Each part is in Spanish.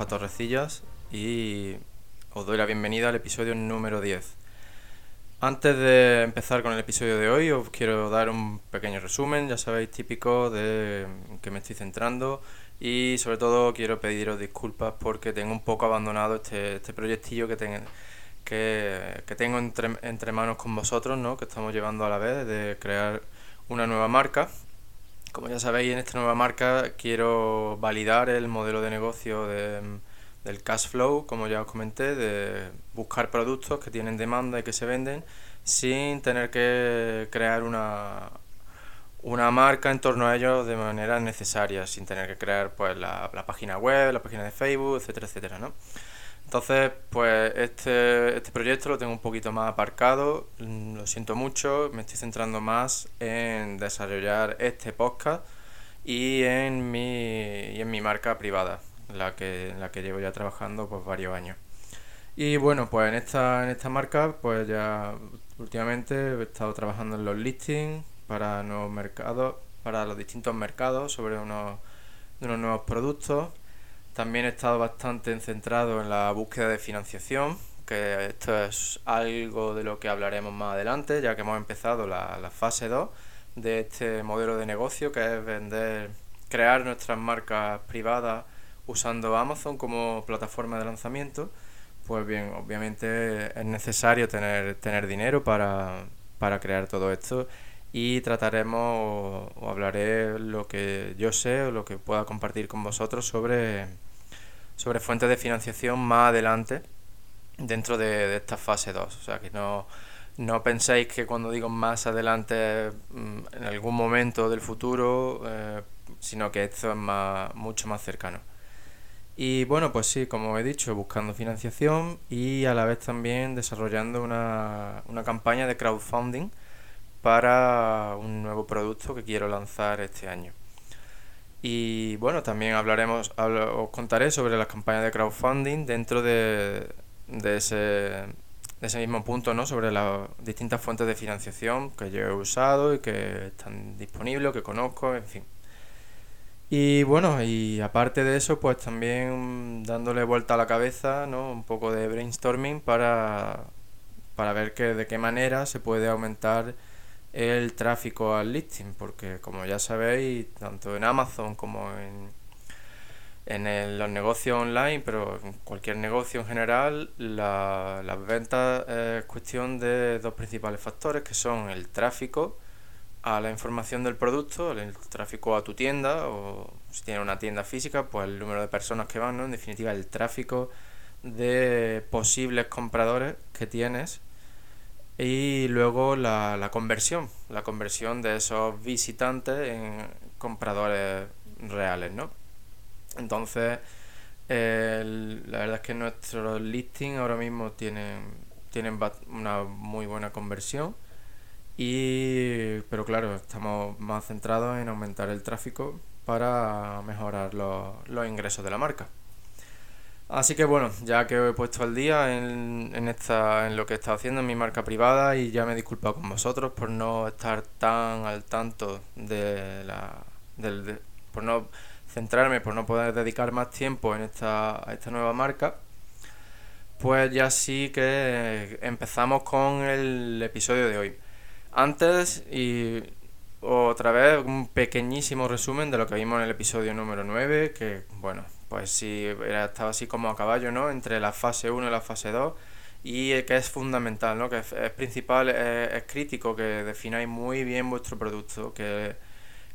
Rafa Torrecillas y os doy la bienvenida al episodio número 10. Antes de empezar con el episodio de hoy, os quiero dar un pequeño resumen, ya sabéis, típico de que me estoy centrando y sobre todo quiero pediros disculpas porque tengo un poco abandonado este, este proyectillo que, que, que, tengo entre, entre manos con vosotros, ¿no? que estamos llevando a la vez, de crear una nueva marca. Como ya sabéis, en esta nueva marca quiero validar el modelo de negocio de del cash flow, como ya os comenté, de buscar productos que tienen demanda y que se venden sin tener que crear una, una marca en torno a ellos de manera necesaria, sin tener que crear pues la, página web, la página de Facebook, etcétera, etcétera, ¿no? Entonces, pues este, este proyecto lo tengo un poquito más aparcado, mm, lo siento mucho, me estoy centrando más en desarrollar este podcast y en mi, y en mi marca privada la que, la que llevo ya trabajando pues varios años. Y bueno, pues en esta, en esta marca, pues ya últimamente he estado trabajando en los listings para nuevos mercados, para los distintos mercados, sobre unos, unos nuevos productos. También he estado bastante centrado en la búsqueda de financiación, que esto es algo de lo que hablaremos más adelante, ya que hemos empezado la, la fase 2 de este modelo de negocio, que es vender, crear nuestras marcas privadas usando Amazon como plataforma de lanzamiento, pues bien, obviamente es necesario tener, tener dinero para, crear todo esto y trataremos o, hablaré lo que yo sé o lo que pueda compartir con vosotros sobre, sobre fuentes de financiación más adelante dentro de, esta fase 2. O sea, que no, no penséis que cuando digo más adelante mm, en algún momento del futuro, eh, sino que esto es más, mucho más cercano. Y bueno, pues sí, como he dicho, buscando financiación y a la vez también desarrollando una, una campaña de crowdfunding para un nuevo producto que quiero lanzar este año. Y bueno, también hablaremos, os contaré sobre las campañas de crowdfunding dentro de, de, ese, de ese mismo punto, ¿no? Sobre las distintas fuentes de financiación que yo he usado y que están disponibles, que conozco, en fin. Y bueno, y aparte de eso, pues también dándole vuelta a la cabeza, ¿no? Un poco de brainstorming para, para ver que, de qué manera se puede aumentar el tráfico al listing, porque como ya sabéis, tanto en Amazon como en, en los negocios online, pero en cualquier negocio en general, la, las ventas es cuestión de dos principales factores, que son el tráfico, a la información del producto, el tráfico a tu tienda o si tienes una tienda física, pues el número de personas que van, ¿no? En definitiva, el tráfico de posibles compradores que tienes y luego la, la conversión, la conversión de esos visitantes en compradores reales, ¿no? Entonces, la verdad es que nuestros listings ahora mismo tienen, tienen una muy buena conversión y, pero claro, estamos más centrados en aumentar el tráfico para mejorar los, ingresos de la marca. Así que bueno, ya que he puesto al día en, en, esta, en lo que he estado haciendo en mi marca privada y ya me he disculpado con vosotros por no estar tan al tanto de la... Del, por no centrarme, por no poder dedicar más tiempo en esta, a esta nueva marca, pues ya sí que empezamos con el episodio de hoy. Antes, y otra vez, un pequeñísimo resumen de lo que vimos en el episodio número 9, que, bueno, pues sí, era, estaba así como a caballo, ¿no? Entre la fase 1 y la fase 2, y que es fundamental, ¿no? Que es, principal, es, crítico que defináis muy bien vuestro producto, que,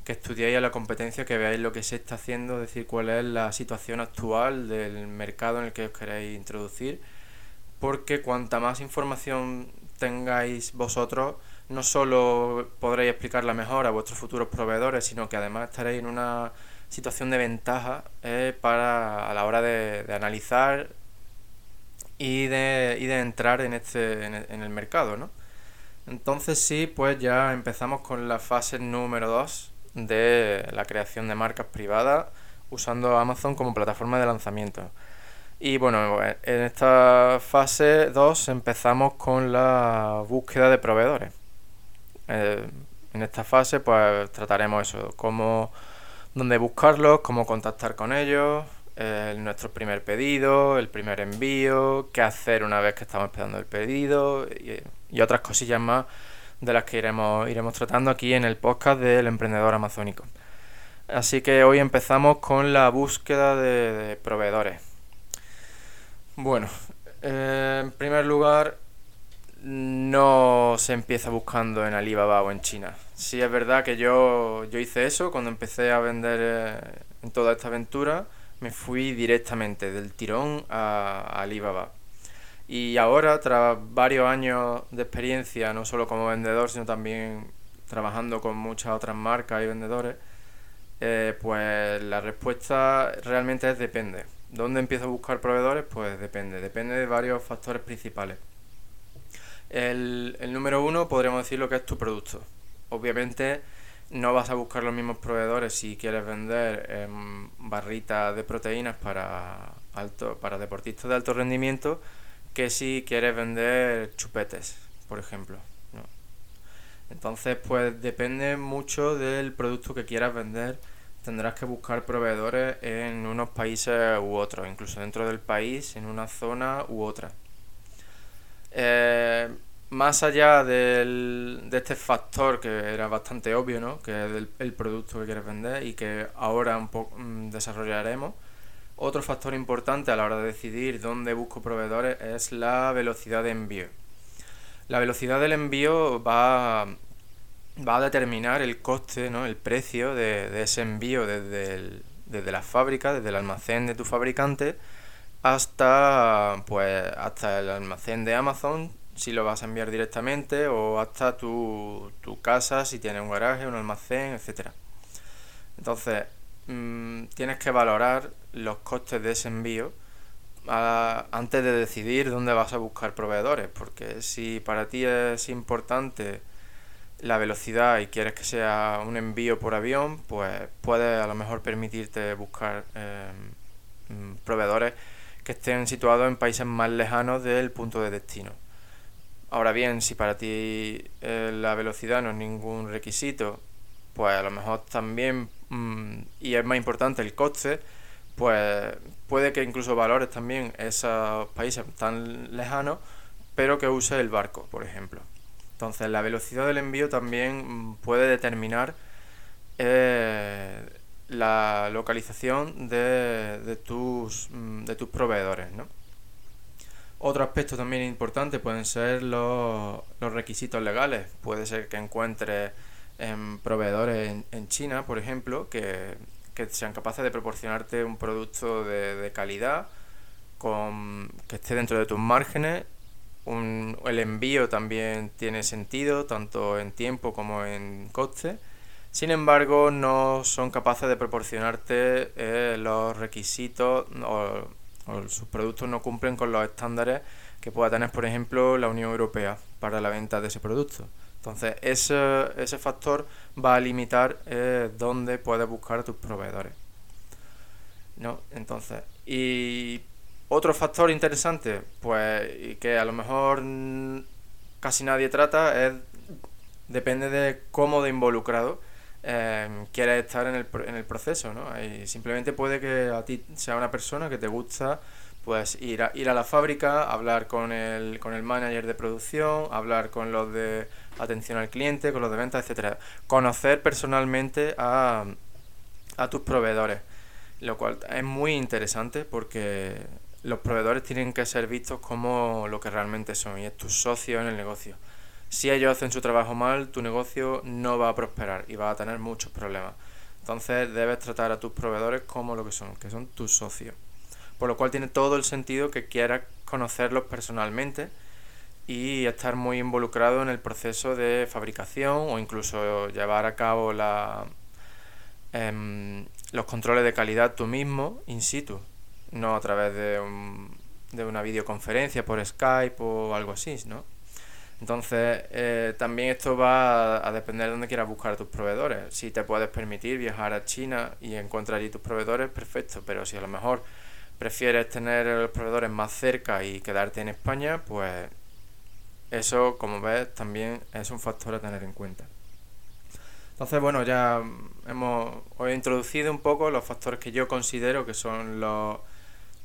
que estudiáis a la competencia, que veáis lo que se está haciendo, es decir, cuál es la situación actual del mercado en el que os queréis introducir, porque cuanta más información tengáis vosotros, no solo podréis explicarla mejor a vuestros futuros proveedores, sino que además estaréis en una situación de ventaja eh, para a la hora de, analizar y de, y de entrar en este en el, mercado, ¿no? Entonces sí, pues ya empezamos con la fase número 2 de la creación de marcas privadas usando Amazon como plataforma de lanzamiento. Y bueno, en esta fase 2 empezamos con la búsqueda de proveedores Eh, en esta fase pues trataremos eso, cómo, dónde buscarlos, cómo contactar con ellos, nuestro primer pedido, el primer envío, qué hacer una vez que estamos esperando el pedido y, otras cosillas más de las que iremos, iremos tratando aquí en el podcast del emprendedor amazónico. Así que hoy empezamos con la búsqueda de, proveedores. Bueno, eh, en primer lugar, no se empieza buscando en Alibaba o en China. Sí es verdad que yo, yo hice eso cuando empecé a vender eh, en toda esta aventura me fui directamente del tirón a, Alibaba. Y ahora, tras varios años de experiencia, no solo como vendedor, sino también trabajando con muchas otras marcas y vendedores, eh, pues la respuesta realmente es depende. ¿Dónde empiezo a buscar proveedores? Pues depende, depende de varios factores principales. El, el número uno podríamos decir lo que es tu producto. Obviamente no vas a buscar los mismos proveedores si quieres vender em, barritas de proteínas para, alto, para deportistas de alto rendimiento que si quieres vender chupetes, por ejemplo. Entonces, pues depende mucho del producto que quieras vender. Tendrás que buscar proveedores en unos países u otros, incluso dentro del país, en una zona u otra. Eh, más allá del, de este factor que era bastante obvio, ¿no? que es el, producto que quieres vender y que ahora un poco mm, desarrollaremos, otro factor importante a la hora de decidir dónde busco proveedores es la velocidad de envío. La velocidad del envío va, va a determinar el coste, ¿no? el precio de, ese envío desde, desde la fábrica, desde el almacén de tu fabricante, hasta, pues, hasta el almacén de Amazon si lo vas a enviar directamente o hasta tu, tu casa, si tienes un garaje, un almacén, etcétera. Entonces, mm, tienes que valorar los costes de ese envío antes de decidir dónde vas a buscar proveedores, porque si para ti es importante la velocidad y quieres que sea un envío por avión, pues puedes a lo mejor permitirte buscar em, mm, proveedores que estén situados en países más lejanos del punto de destino. Ahora bien, si para ti eh, la velocidad no es ningún requisito, pues a lo mejor también, mm, y es más importante el coste, pues puede que incluso valores también esos países tan lejanos, pero que use el barco, por ejemplo. Entonces la velocidad del envío también mm, puede determinar eh, la localización de, de, tus, mm, de tus proveedores, ¿no? Otro aspecto también importante pueden ser los, requisitos legales. Puede ser que encuentres em, proveedores en, China, por ejemplo, que, sean capaces de proporcionarte un producto de, calidad con, que esté dentro de tus márgenes. el envío también tiene sentido, tanto en tiempo como en coste. Sin embargo, no son capaces de proporcionarte eh, los requisitos o sus productos no cumplen con los estándares que pueda tener, por ejemplo, la Unión Europea para la venta de ese producto. Entonces, ese, ese factor va a limitar eh, dónde puedes buscar a tus proveedores. ¿No? Entonces, y otro factor interesante, pues, que a lo mejor casi nadie trata, es depende de cómo de involucrado eh, quieres estar en el, en el proceso, ¿no? Y simplemente puede que a ti sea una persona que te gusta pues ir a, ir a la fábrica, hablar con el, con el manager de producción, hablar con los de atención al cliente, con los de ventas, etcétera. Conocer personalmente a, a tus proveedores, lo cual es muy interesante porque los proveedores tienen que ser vistos como lo que realmente son y es tu socio en el negocio. Si ellos hacen su trabajo mal, tu negocio no va a prosperar y va a tener muchos problemas. Entonces debes tratar a tus proveedores como lo que son, que son tus socios. Por lo cual tiene todo el sentido que quieras conocerlos personalmente y estar muy involucrado en el proceso de fabricación o incluso llevar a cabo em, los controles de calidad tú mismo in situ, no a través de, un, de una videoconferencia por Skype o algo así, ¿no? Entonces, eh, también esto va a, depender de dónde quieras buscar a tus proveedores. Si te puedes permitir viajar a China y encontrar allí tus proveedores, perfecto. Pero si a lo mejor prefieres tener los proveedores más cerca y quedarte en España, pues eso, como ves, también es un factor a tener en cuenta. Entonces, bueno, ya hemos os he introducido un poco los factores que yo considero que son los,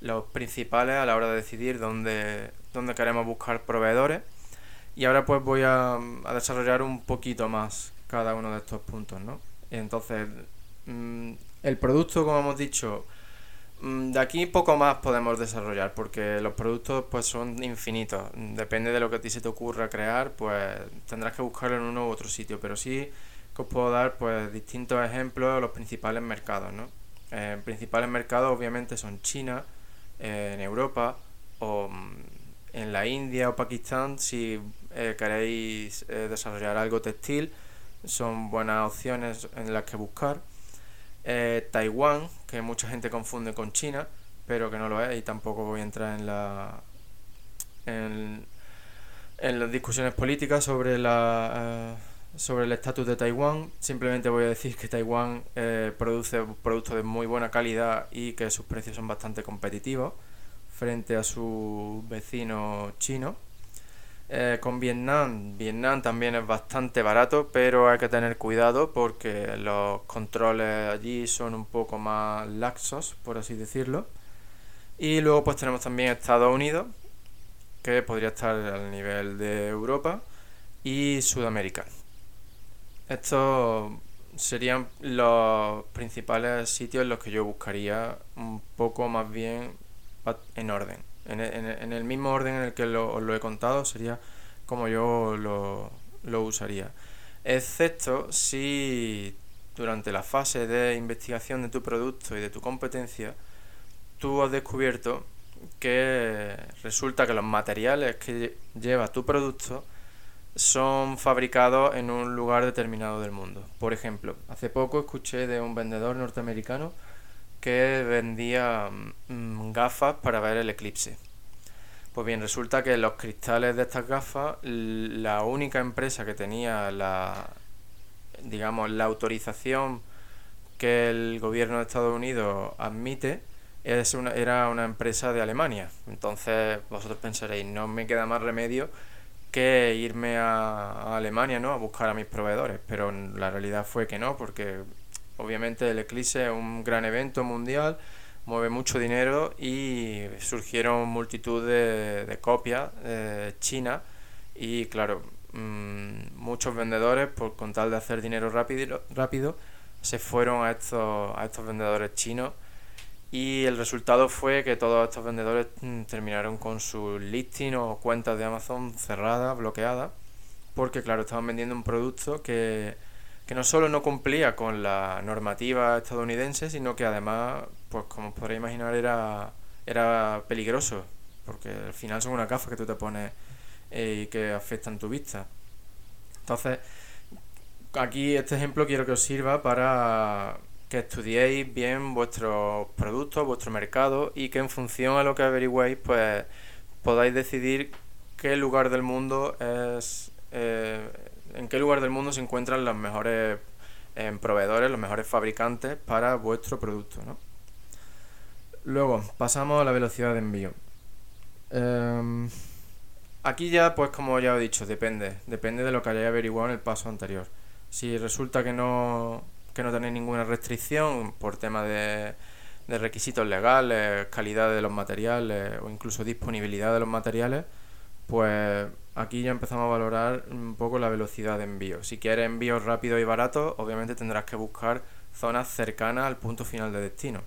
los principales a la hora de decidir dónde, dónde queremos buscar proveedores. Y ahora pues voy a, desarrollar un poquito más cada uno de estos puntos, ¿no? Entonces, mm, el producto, como hemos dicho, mm, de aquí poco más podemos desarrollar porque los productos pues son infinitos. Depende de lo que a ti se te ocurra crear, pues tendrás que buscarlo en uno u otro sitio. Pero sí que os puedo dar pues distintos ejemplos de los principales mercados, ¿no? Eh, principales mercados obviamente son China, eh, en Europa o mm, en la India o Pakistán si eh, queréis desarrollar algo textil son buenas opciones en las que buscar. Eh, Taiwán, que mucha gente confunde con China, pero que no lo es y tampoco voy a entrar en la en, las discusiones políticas sobre la eh, sobre el estatus de Taiwán. Simplemente voy a decir que Taiwán eh, produce productos de muy buena calidad y que sus precios son bastante competitivos frente a su vecino chino. Eh, con Vietnam, Vietnam también es bastante barato, pero hay que tener cuidado porque los controles allí son un poco más laxos, por así decirlo. Y luego pues tenemos también Estados Unidos, que podría estar al nivel de Europa, y Sudamérica. Estos serían los principales sitios en los que yo buscaría un poco más bien en orden en, el mismo orden en el que lo, os lo he contado, sería como yo lo, lo usaría. Excepto si durante la fase de investigación de tu producto y de tu competencia, tú has descubierto que resulta que los materiales que lleva tu producto son fabricados en un lugar determinado del mundo. Por ejemplo, hace poco escuché de un vendedor norteamericano que vendía mm, gafas para ver el eclipse. Pues bien, resulta que los cristales de estas gafas, la única empresa que tenía la, digamos, la autorización que el gobierno de Estados Unidos admite es una, era una empresa de Alemania. Entonces vosotros pensaréis, no me queda más remedio que irme a, a Alemania ¿no? a buscar a mis proveedores. Pero la realidad fue que no, porque Obviamente el Eclipse es un gran evento mundial, mueve mucho dinero y surgieron multitud de, copias eh, chinas y claro, mm, muchos vendedores por con tal de hacer dinero rápido, rápido se fueron a estos, a estos vendedores chinos. Y el resultado fue que todos estos vendedores mm, terminaron con su listing o cuentas de Amazon cerradas, bloqueadas, porque claro, estaban vendiendo un producto que que no solo no cumplía con la normativa estadounidense, sino que además, pues como podréis imaginar, era, era peligroso, porque al final son una gafas que tú te pones eh, y que afectan tu vista. Entonces, aquí este ejemplo quiero que os sirva para que estudiéis bien vuestros productos, vuestro mercado y que en función a lo que averigüéis, pues podáis decidir qué lugar del mundo es eh, en qué lugar del mundo se encuentran los mejores eh, proveedores, los mejores fabricantes para vuestro producto. ¿no? Luego, pasamos a la velocidad de envío. Em, aquí ya, pues como ya he dicho, depende. Depende de lo que hayáis averiguado en el paso anterior. Si resulta que no, que no tenéis ninguna restricción por tema de, de requisitos legales, calidad de los materiales o incluso disponibilidad de los materiales, pues aquí ya empezamos a valorar un poco la velocidad de envío. Si quieres envíos rápidos y baratos, obviamente tendrás que buscar zonas cercanas al punto final de destino.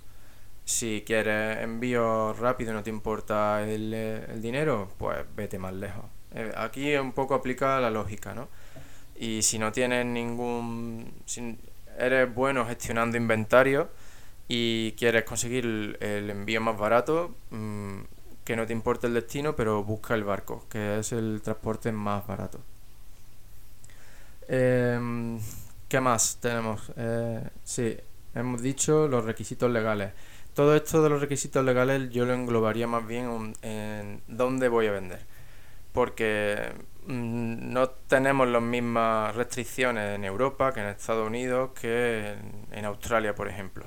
Si quieres envíos rápidos y no te importa el, dinero, pues vete más lejos. Eh, aquí un poco aplica la lógica, ¿no? Y si no tienes ningún... Si eres bueno gestionando inventario y quieres conseguir el envío más barato, mm, que no te importe el destino, pero busca el barco, que es el transporte más barato. Em, ¿Qué más tenemos? Eh, sí, hemos dicho los requisitos legales. Todo esto de los requisitos legales yo lo englobaría más bien en, dónde voy a vender. Porque mm, no tenemos las mismas restricciones en Europa que en Estados Unidos que en, en Australia, por ejemplo,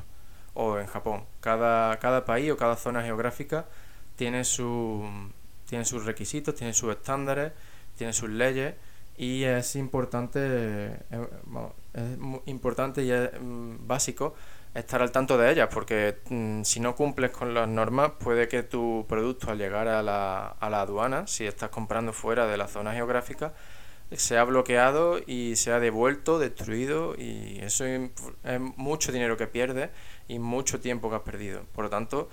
o en Japón. Cada, cada país o cada zona geográfica tiene, su, tiene sus requisitos, tiene sus estándares, tiene sus leyes y es importante, eh, es importante y es mm, básico estar al tanto de ellas, porque mm, si no cumples con las normas, puede que tu producto al llegar a la, a la aduana, si estás comprando fuera de la zona geográfica, sea bloqueado y sea devuelto, destruido, y eso es mucho dinero que pierdes y mucho tiempo que has perdido. Por lo tanto,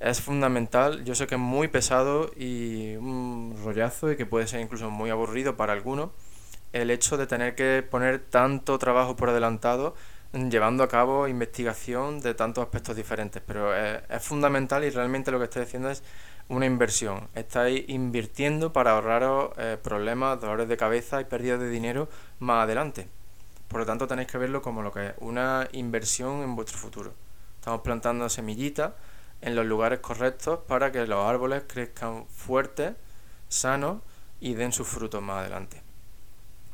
es fundamental, yo sé que es muy pesado y un rollazo y que puede ser incluso muy aburrido para algunos, el hecho de tener que poner tanto trabajo por adelantado llevando a cabo investigación de tantos aspectos diferentes, pero es, fundamental y realmente lo que estoy diciendo es una inversión. Estáis invirtiendo para ahorraros eh, problemas, dolores de cabeza y pérdidas de dinero más adelante. Por lo tanto, tenéis que verlo como lo que es una inversión en vuestro futuro. Estamos plantando semillitas en los lugares correctos para que los árboles crezcan fuertes, sanos y den sus frutos más adelante.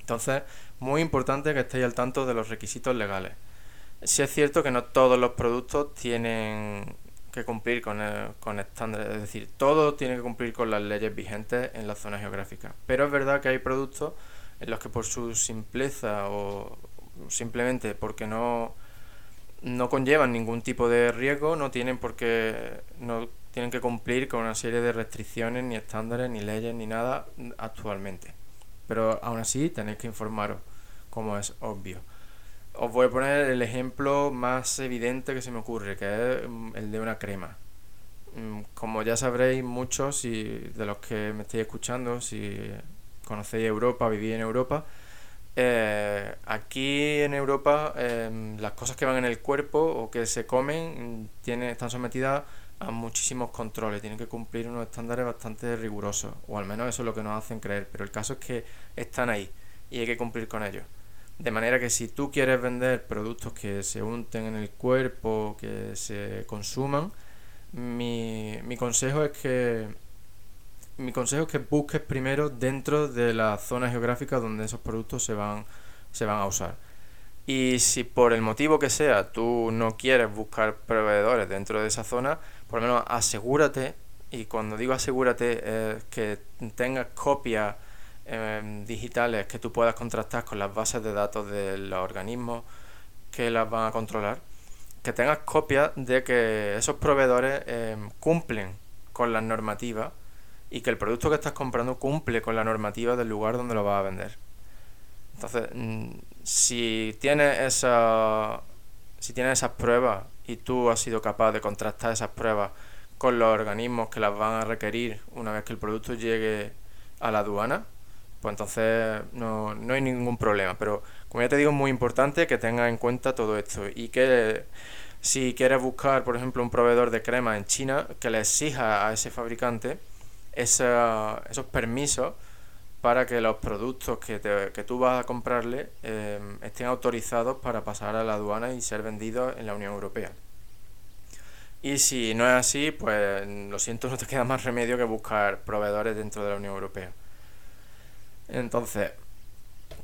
Entonces, muy importante que estéis al tanto de los requisitos legales. Si es cierto que no todos los productos tienen que cumplir con, con estándares, es decir, todo tiene que cumplir con las leyes vigentes en la zona geográfica. Pero es verdad que hay productos en los que por su simpleza o simplemente porque no no conllevan ningún tipo de riesgo, no tienen por qué, no tienen que cumplir con una serie de restricciones, ni estándares, ni leyes, ni nada actualmente. Pero aún así tenéis que informaros, como es obvio. Os voy a poner el ejemplo más evidente que se me ocurre, que es mm, el de una crema. Mm, como ya sabréis muchos si, de los que me estáis escuchando, si conocéis Europa, vivís en Europa, eh, aquí en Europa em, las cosas que van en el cuerpo o que se comen mm, tienen, están sometidas a muchísimos controles, tienen que cumplir unos estándares bastante rigurosos, o al menos eso es lo que nos hacen creer, pero el caso es que están ahí y hay que cumplir con ellos. De manera que si tú quieres vender productos que se unten en el cuerpo, que se consuman, mi, mi consejo es que mi consejo es que busques primero dentro de la zona geográfica donde esos productos se van, se van a usar. Y si por el motivo que sea tú no quieres buscar proveedores dentro de esa zona, por lo menos asegúrate, y cuando digo asegúrate, es que tengas copias em, digitales que tú puedas contrastar con las bases de datos de los organismos que las van a controlar, que tengas copias de que esos proveedores em, cumplen con las normativas y que el producto que estás comprando cumple con la normativa del lugar donde lo vas a vender. Entonces, mm, si tienes esa si esas pruebas y tú has sido capaz de contrastar esas pruebas con los organismos que las van a requerir una vez que el producto llegue a la aduana, pues entonces no, no hay ningún problema. Pero como ya te digo, es muy importante que tengas en cuenta todo esto y que si quieres buscar, por ejemplo, un proveedor de crema en China, que le exija a ese fabricante esos permisos para que los productos que, que tú vas a comprarle eh, estén autorizados para pasar a la aduana y ser vendidos en la Unión Europea. Y si no es así, pues lo siento, no te queda más remedio que buscar proveedores dentro de la Unión Europea. Entonces,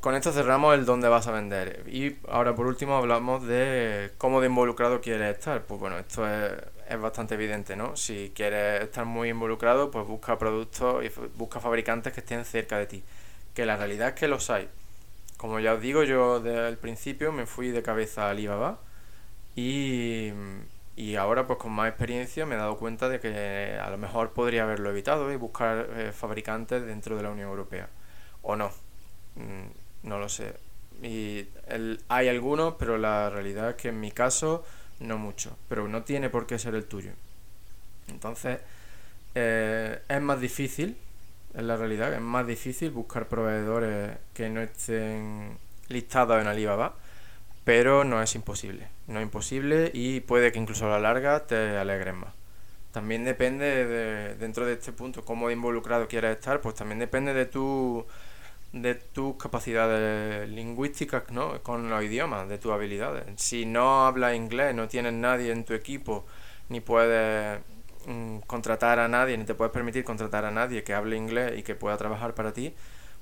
con esto cerramos el dónde vas a vender. Y ahora por último hablamos de cómo de involucrado quieres estar. Pues bueno, esto es, es bastante evidente, ¿no? Si quieres estar muy involucrado, pues busca productos y busca fabricantes que estén cerca de ti. Que la realidad es que los hay. Como ya os digo, yo desde el principio me fui de cabeza a Alibaba y, y ahora pues con más experiencia me he dado cuenta de que a lo mejor podría haberlo evitado y buscar eh, fabricantes dentro de la Unión Europea. O no. Mm, no lo sé. Y el, hay algunos, pero la realidad es que en mi caso no mucho. Pero no tiene por qué ser el tuyo. Entonces, eh, es más difícil, en la realidad, es más difícil buscar proveedores que no estén listados en Alibaba, pero no es imposible. No es imposible y puede que incluso a la larga te alegres más. También depende de, dentro de este punto, cómo involucrado quieres estar, pues también depende de tu de tus capacidades lingüísticas ¿no? con los idiomas, de tus habilidades. Si no hablas inglés, no tienes nadie en tu equipo, ni puedes mm, contratar a nadie, ni te puedes permitir contratar a nadie que hable inglés y que pueda trabajar para ti,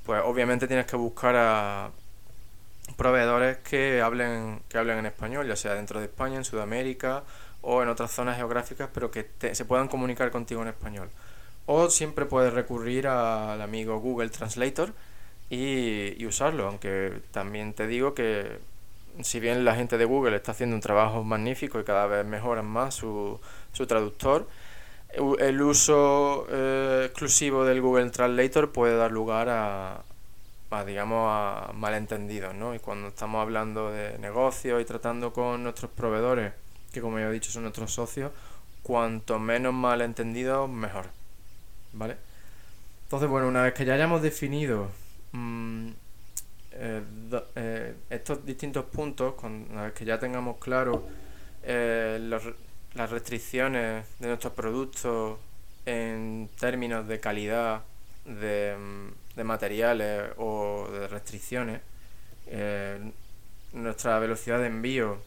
pues obviamente tienes que buscar a proveedores que hablen, que hablen en español, ya sea dentro de España, en Sudamérica o en otras zonas geográficas, pero que se puedan comunicar contigo en español. O siempre puedes recurrir al amigo Google Translator, y, usarlo, aunque también te digo que si bien la gente de Google está haciendo un trabajo magnífico y cada vez mejoran más su, su traductor, el uso eh, exclusivo del Google Translator puede dar lugar a, a, digamos a malentendidos, ¿no? Y cuando estamos hablando de negocios y tratando con nuestros proveedores, que como ya he dicho son nuestros socios, cuanto menos malentendidos mejor, ¿vale? Entonces, bueno, una vez que ya hayamos definido mm, eh, eh, estos distintos puntos, vez que ya tengamos claro eh, las restricciones de nuestros productos en términos de calidad, de, mm, de materiales o de restricciones, nuestra velocidad de envío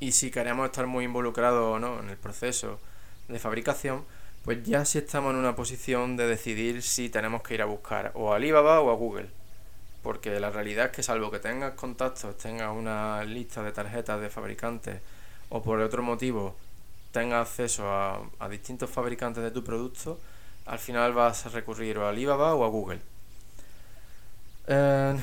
y si queremos estar muy involucrados o no en el proceso de fabricación, pues ya sí estamos en una posición de decidir si tenemos que ir a buscar o a Alibaba o a Google. Porque la realidad es que salvo que tengas contactos, tengas una lista de tarjetas de fabricantes o por otro motivo tengas acceso a, distintos fabricantes de tu producto, al final vas a recurrir o a Alibaba o a Google. Eh,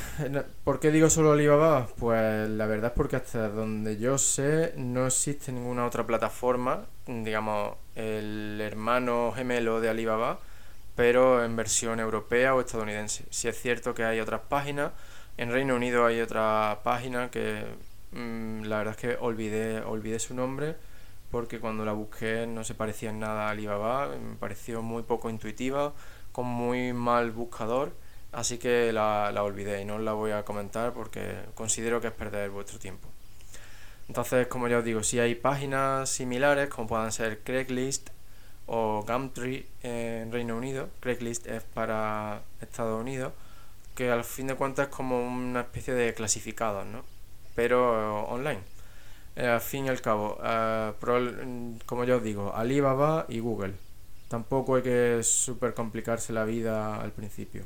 ¿Por qué digo solo Alibaba? Pues la verdad es porque hasta donde yo sé no existe ninguna otra plataforma, digamos, el hermano gemelo de Alibaba, pero en versión europea o estadounidense. Si es cierto que hay otras páginas, en Reino Unido hay otra página que mm, la verdad es que olvidé, olvidé su nombre porque cuando la busqué no se parecía en nada a Alibaba, me pareció muy poco intuitiva, con muy mal buscador así que la, la olvidé y no la voy a comentar porque considero que es perder vuestro tiempo. Entonces, como ya os digo, si hay páginas similares como puedan ser Craigslist o Gumtree en Reino Unido, Craigslist es para Estados Unidos, que al fin de cuentas es como una especie de clasificados, ¿no? Pero online. Eh, al fin y al cabo, eh, como ya os digo, Alibaba y Google. Tampoco hay que super complicarse la vida al principio.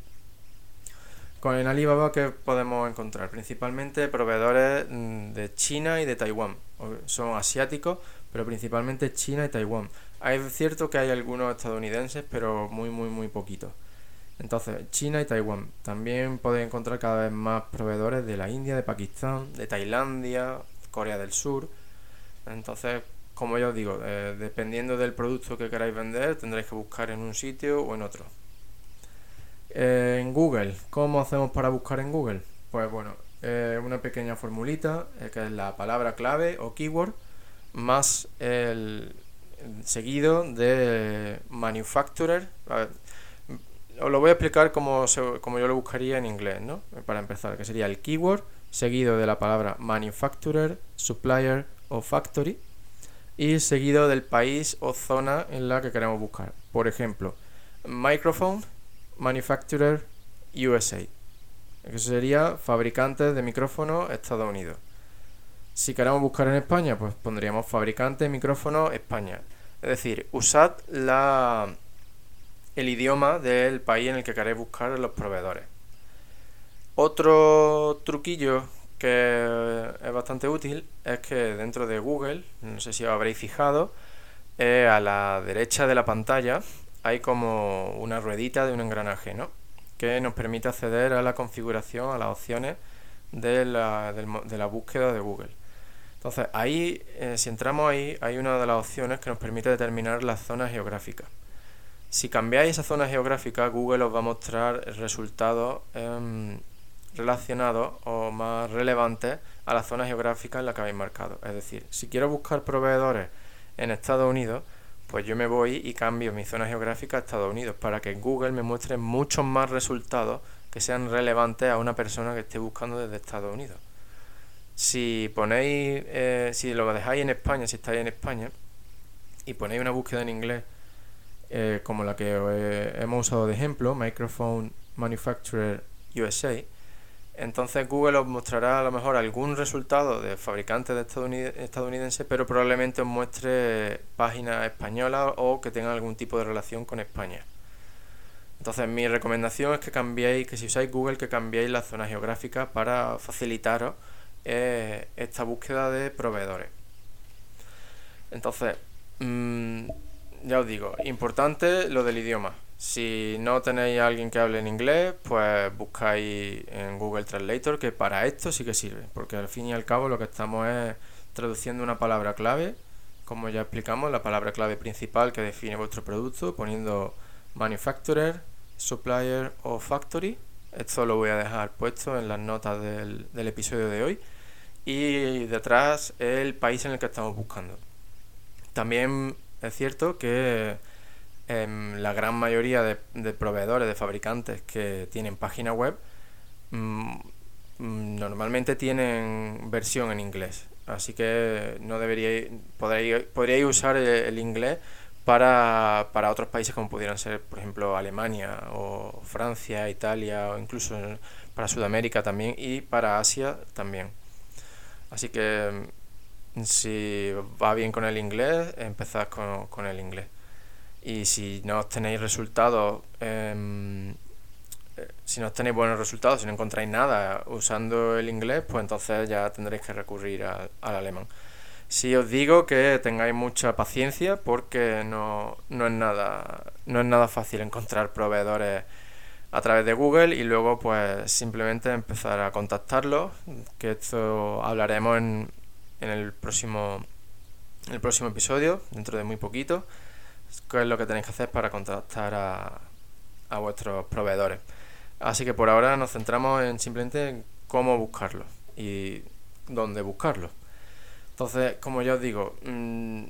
Con el Alibaba, ¿qué podemos encontrar? Principalmente proveedores mm, de China y de Taiwán. Son asiáticos, pero principalmente China y Taiwán. Es cierto que hay algunos estadounidenses, pero muy, muy, muy poquitos. Entonces, China y Taiwán. También podéis encontrar cada vez más proveedores de la India, de Pakistán, de Tailandia, Corea del Sur. Entonces, como ya os digo, eh, dependiendo del producto que queráis vender, tendréis que buscar en un sitio o en otro. Eh, en Google, ¿cómo hacemos para buscar en Google? Pues bueno, eh, una pequeña formulita eh, que es la palabra clave o keyword más el, seguido de manufacturer. os lo voy a explicar como, como yo lo buscaría en inglés, ¿no? Para empezar, que sería el keyword seguido de la palabra manufacturer, supplier o factory y seguido del país o zona en la que queremos buscar. Por ejemplo, microphone Manufacturer USA. Eso sería fabricantes de micrófonos Estados Unidos. Si queremos buscar en España, pues pondríamos fabricante de micrófonos España. Es decir, usad la, el idioma del país en el que queréis buscar los proveedores. Otro truquillo que es bastante útil es que dentro de Google, no sé si os habréis fijado, eh, a la derecha de la pantalla hay como una ruedita de un engranaje, ¿no? Que nos permite acceder a la configuración, a las opciones de la, de la búsqueda de Google. Entonces, ahí, eh, si entramos ahí, hay una de las opciones que nos permite determinar la zona geográfica. Si cambiáis esa zona geográfica, Google os va a mostrar resultados em, relacionados o más relevantes a la zona geográfica en la que habéis marcado. Es decir, si quiero buscar proveedores en Estados Unidos, pues yo me voy y cambio mi zona geográfica a Estados Unidos para que Google me muestre muchos más resultados que sean relevantes a una persona que esté buscando desde Estados Unidos. Si ponéis, eh, si lo dejáis en España, si estáis en España, y ponéis una búsqueda en inglés, eh, como la que hemos usado de ejemplo, Microphone Manufacturer USA, entonces Google os mostrará a lo mejor algún resultado de fabricantes de estadounidenses, pero probablemente os muestre páginas españolas o que tengan algún tipo de relación con España. Entonces mi recomendación es que cambiéis, que si usáis Google, que cambiéis la zona geográfica para facilitaros eh, esta búsqueda de proveedores. Entonces, mm, ya os digo, importante lo del idioma. Si no tenéis a alguien que hable en inglés, pues buscáis en Google Translator, que para esto sí que sirve, porque al fin y al cabo lo que estamos es traduciendo una palabra clave, como ya explicamos, la palabra clave principal que define vuestro producto, poniendo manufacturer, supplier o factory. Esto lo voy a dejar puesto en las notas del, del episodio de hoy. Y detrás el país en el que estamos buscando. También es cierto que em, la gran mayoría de, proveedores, de fabricantes que tienen página web, mm, mm, normalmente tienen versión en inglés. Así que no deberíais, podríais, usar el, inglés para, para, otros países como pudieran ser, por ejemplo, Alemania o Francia, Italia o incluso para Sudamérica también y para Asia también. Así que si va bien con el inglés, empezad con, el inglés. Y si no obtenéis resultados, em, eh, si no obtenéis buenos resultados, si no encontráis nada usando el inglés, pues entonces ya tendréis que recurrir al alemán. Si os digo que tengáis mucha paciencia porque no, no, es nada, no es nada fácil encontrar proveedores a través de Google y luego pues simplemente empezar a contactarlos, que esto hablaremos en, en el próximo, el próximo episodio, dentro de muy poquito, qué es lo que tenéis que hacer para contactar a, a vuestros proveedores. Así que por ahora nos centramos en simplemente cómo buscarlo y dónde buscarlo. Entonces, como ya os digo, mm,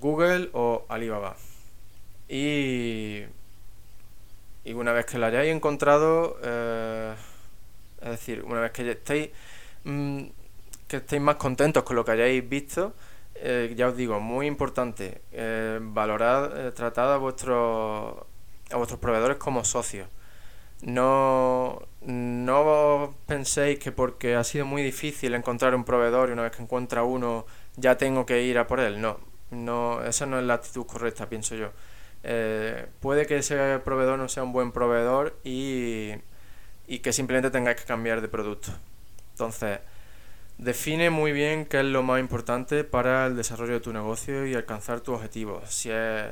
Google o Alibaba. Y, y una vez que lo hayáis encontrado, eh, es decir, una vez que estéis mm, que estéis más contentos con lo que hayáis visto, eh, ya os digo, muy importante, eh, valorad, eh, tratad a vuestros, a vuestros proveedores como socios. No, no penséis que porque ha sido muy difícil encontrar un proveedor y una vez que encuentra uno ya tengo que ir a por él. No, no esa no es la actitud correcta, pienso yo. puede que ese proveedor no sea un buen proveedor y, y que simplemente tengáis que cambiar de producto. Entonces, Define muy bien qué es lo más importante para el desarrollo de tu negocio y alcanzar tus objetivos. Si es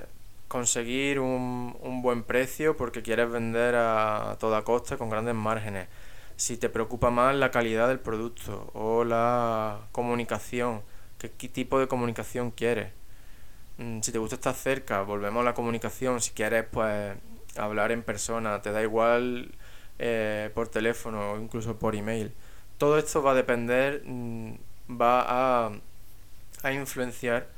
conseguir un, buen precio porque quieres vender a toda costa con grandes márgenes. Si te preocupa más la calidad del producto o la comunicación, qué, tipo de comunicación quieres. Mm, si te gusta estar cerca, volvemos a la comunicación. Si quieres, pues hablar en persona, te da igual eh, por teléfono o incluso por email todo esto va a depender, mm, va a, influenciar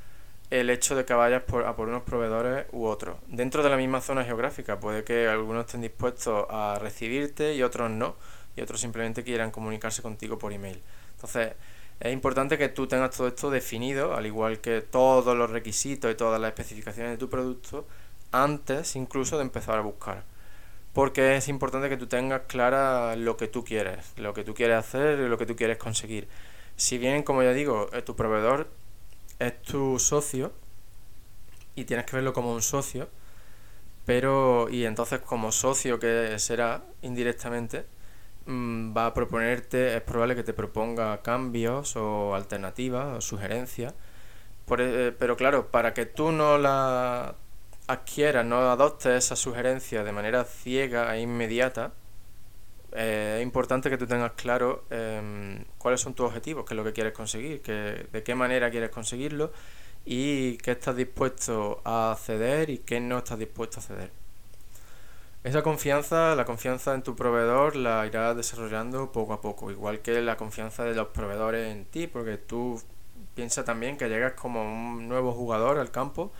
el hecho de que vayas a por unos proveedores u otros. Dentro de la misma zona geográfica puede que algunos estén dispuestos a recibirte y otros no, y otros simplemente quieran comunicarse contigo por email. Entonces, es importante que tú tengas todo esto definido, al igual que todos los requisitos y todas las especificaciones de tu producto, antes incluso de empezar a buscar porque es importante que tú tengas clara lo que tú quieres, lo que tú quieres hacer y lo que tú quieres conseguir. Si bien, como ya digo, eh, tu proveedor es tu socio y tienes que verlo como un socio, pero y entonces como socio que será indirectamente mm, va a proponerte, es probable que te proponga cambios o alternativas o sugerencias, e, pero claro, para que tú no la adquieras, no adoptes esa sugerencia de manera ciega e inmediata, eh, es importante que tú tengas claro em, cuáles son tus objetivos, qué es lo que quieres conseguir, que, de qué manera quieres conseguirlo y qué estás dispuesto a ceder y qué no estás dispuesto a ceder. Esa confianza, la confianza en tu proveedor la irás desarrollando poco a poco, igual que la confianza de los proveedores en ti, porque tú piensas también que llegas como un nuevo jugador al campo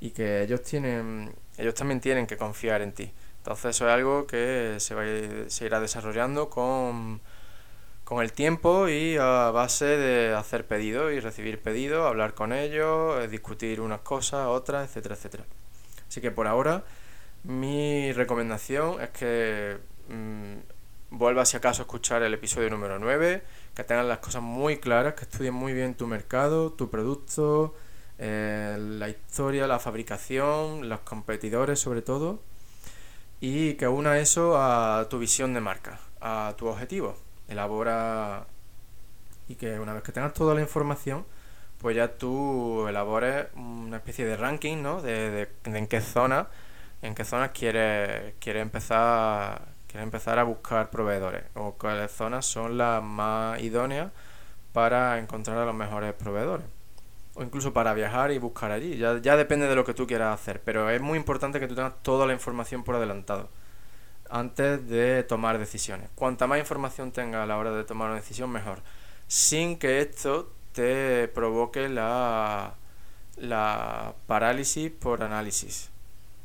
y que ellos tienen ellos también tienen que confiar en ti. Entonces eso es algo que se, va se irá desarrollando con, con el tiempo y a base de hacer pedidos y recibir pedidos, hablar con ellos, eh, discutir unas cosas, otras, etcétera, etcétera. Así que por ahora mi recomendación es que mmm, vuelvas si acaso a escuchar el episodio número 9, que tengas las cosas muy claras, que estudien muy bien tu mercado, tu producto, eh, la historia, la fabricación, los competidores sobre todo, y que una eso a tu visión de marca, a tu objetivo. Elabora y que una vez que tengas toda la información, pues ya tú elabores una especie de ranking, ¿no? De, en qué zona en qué zonas quieres, empezar quieres empezar a buscar proveedores o cuáles zonas son las más idóneas para encontrar a los mejores proveedores o incluso para viajar y buscar allí. Ya, ya depende de lo que tú quieras hacer, pero es muy importante que tú tengas toda la información por adelantado antes de tomar decisiones. Cuanta más información tengas a la hora de tomar una decisión, mejor. Sin que esto te provoque la, la parálisis por análisis.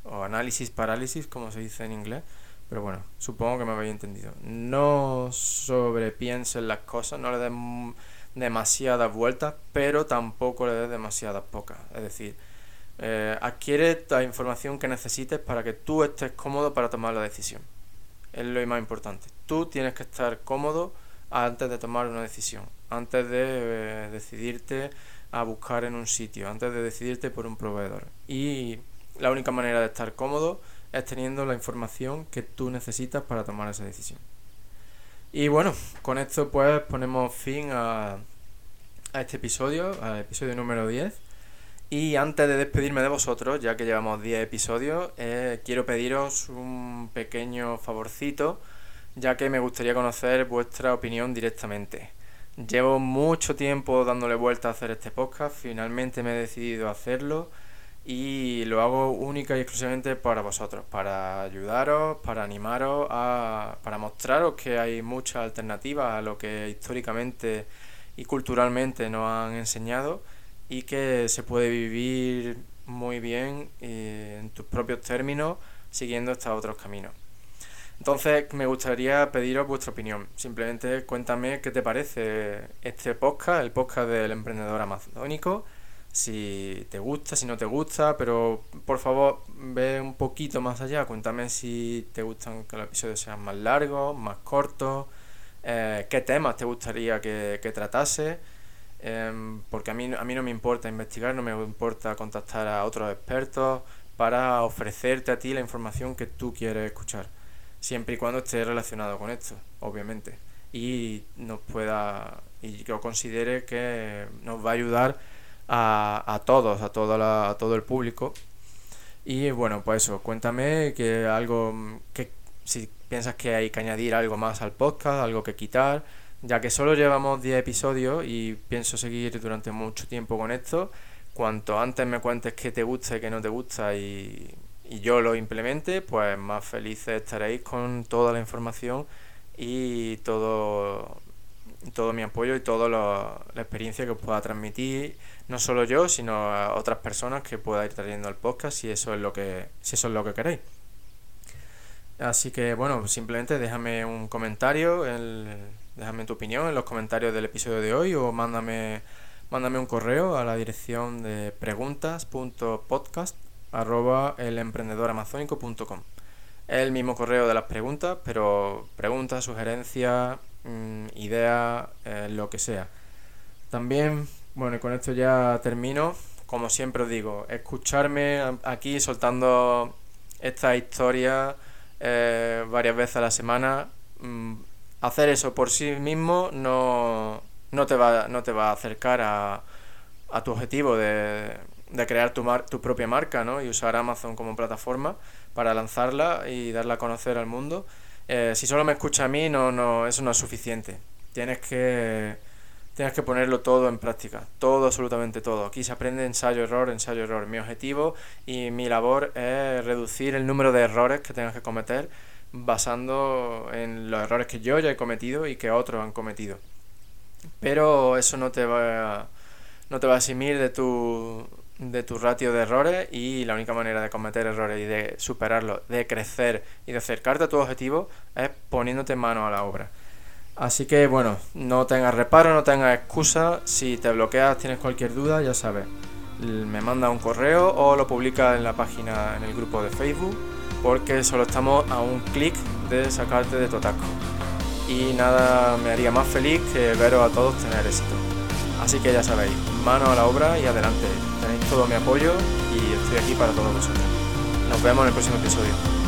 O análisis parálisis, como se dice en inglés. Pero bueno, supongo que me habéis entendido. No sobrepiensen las cosas, no le den demasiadas vueltas, pero tampoco le des demasiadas pocas. Es decir, eh, adquiere la información que necesites para que tú estés cómodo para tomar la decisión. Es lo más importante. Tú tienes que estar cómodo antes de tomar una decisión, antes de eh, decidirte a buscar en un sitio, antes de decidirte por un proveedor. Y la única manera de estar cómodo es teniendo la información que tú necesitas para tomar esa decisión. Y bueno, con esto pues ponemos fin a, a este episodio, al episodio número 10. Y antes de despedirme de vosotros, ya que llevamos 10 episodios, eh, quiero pediros un pequeño favorcito, ya que me gustaría conocer vuestra opinión directamente. Llevo mucho tiempo dándole vuelta a hacer este podcast, finalmente me he decidido a hacerlo y lo hago única y exclusivamente para vosotros, para ayudaros, para animaros, a, para mostraros que hay muchas alternativas a lo que históricamente y culturalmente nos han enseñado y que se puede vivir muy bien eh, en tus propios términos siguiendo estos otros caminos. Entonces me gustaría pediros vuestra opinión. Simplemente cuéntame qué te parece este podcast, el podcast del emprendedor amazónico si te gusta, si no te gusta, pero por favor ve un poquito más allá, cuéntame si te gustan que los episodios sean más largos, más cortos, eh, qué temas te gustaría que, tratase, em, porque a mí, a mí no me importa investigar, no me importa contactar a otros expertos para ofrecerte a ti la información que tú quieres escuchar, siempre y cuando esté relacionado con esto, obviamente, y nos pueda, y yo considere que nos va a ayudar a, a todos, a todo, la, a todo el público. Y bueno, pues eso, cuéntame que algo que si piensas que hay que añadir algo más al podcast, algo que quitar, ya que solo llevamos 10 episodios y pienso seguir durante mucho tiempo con esto, cuanto antes me cuentes qué te gusta y qué no te gusta y, y yo lo implemente, pues más felices estaréis con toda la información y todo, todo mi apoyo y toda la experiencia que os pueda transmitir no solo yo, sino a otras personas que pueda ir trayendo al podcast si eso es lo que, si eso es lo que queréis. Así que bueno, simplemente déjame un comentario, el, déjame tu opinión en los comentarios del episodio de hoy o mándame, mándame un correo a la dirección de preguntas.podcast arroba elemprendedoramazónico.com. Es el mismo correo de las preguntas, pero preguntas, sugerencias, mm, ideas, eh, lo que sea. También bueno, con esto ya termino. Como siempre os digo, escucharme aquí soltando esta historia eh, varias veces a la semana. Mm, hacer eso por sí mismo no, no, te, va, no te va a acercar a, a tu objetivo de, de crear tu, mar, tu propia marca ¿no? y usar Amazon como plataforma para lanzarla y darla a conocer al mundo. Eh, si solo me escucha a mí, no, no, eso no es suficiente. Tienes que tienes que ponerlo todo en práctica, todo, absolutamente todo. Aquí se aprende ensayo, error, ensayo, error. Mi objetivo y mi labor es reducir el número de errores que tengas que cometer basando en los errores que yo ya he cometido y que otros han cometido. Pero eso no te va a, no te va a eximir de tu de tu ratio de errores y la única manera de cometer errores y de superarlos, de crecer y de acercarte a tu objetivo es poniéndote mano a la obra. Así que bueno, no tengas reparo, no tengas excusa. Si te bloqueas, tienes cualquier duda, ya sabes. Me manda un correo o lo publica en la página, en el grupo de Facebook, porque solo estamos a un clic de sacarte de tu ataco. Y nada me haría más feliz que veros a todos tener éxito. Así que ya sabéis, mano a la obra y adelante. Tenéis todo mi apoyo y estoy aquí para todos vosotros. Nos vemos en el próximo episodio.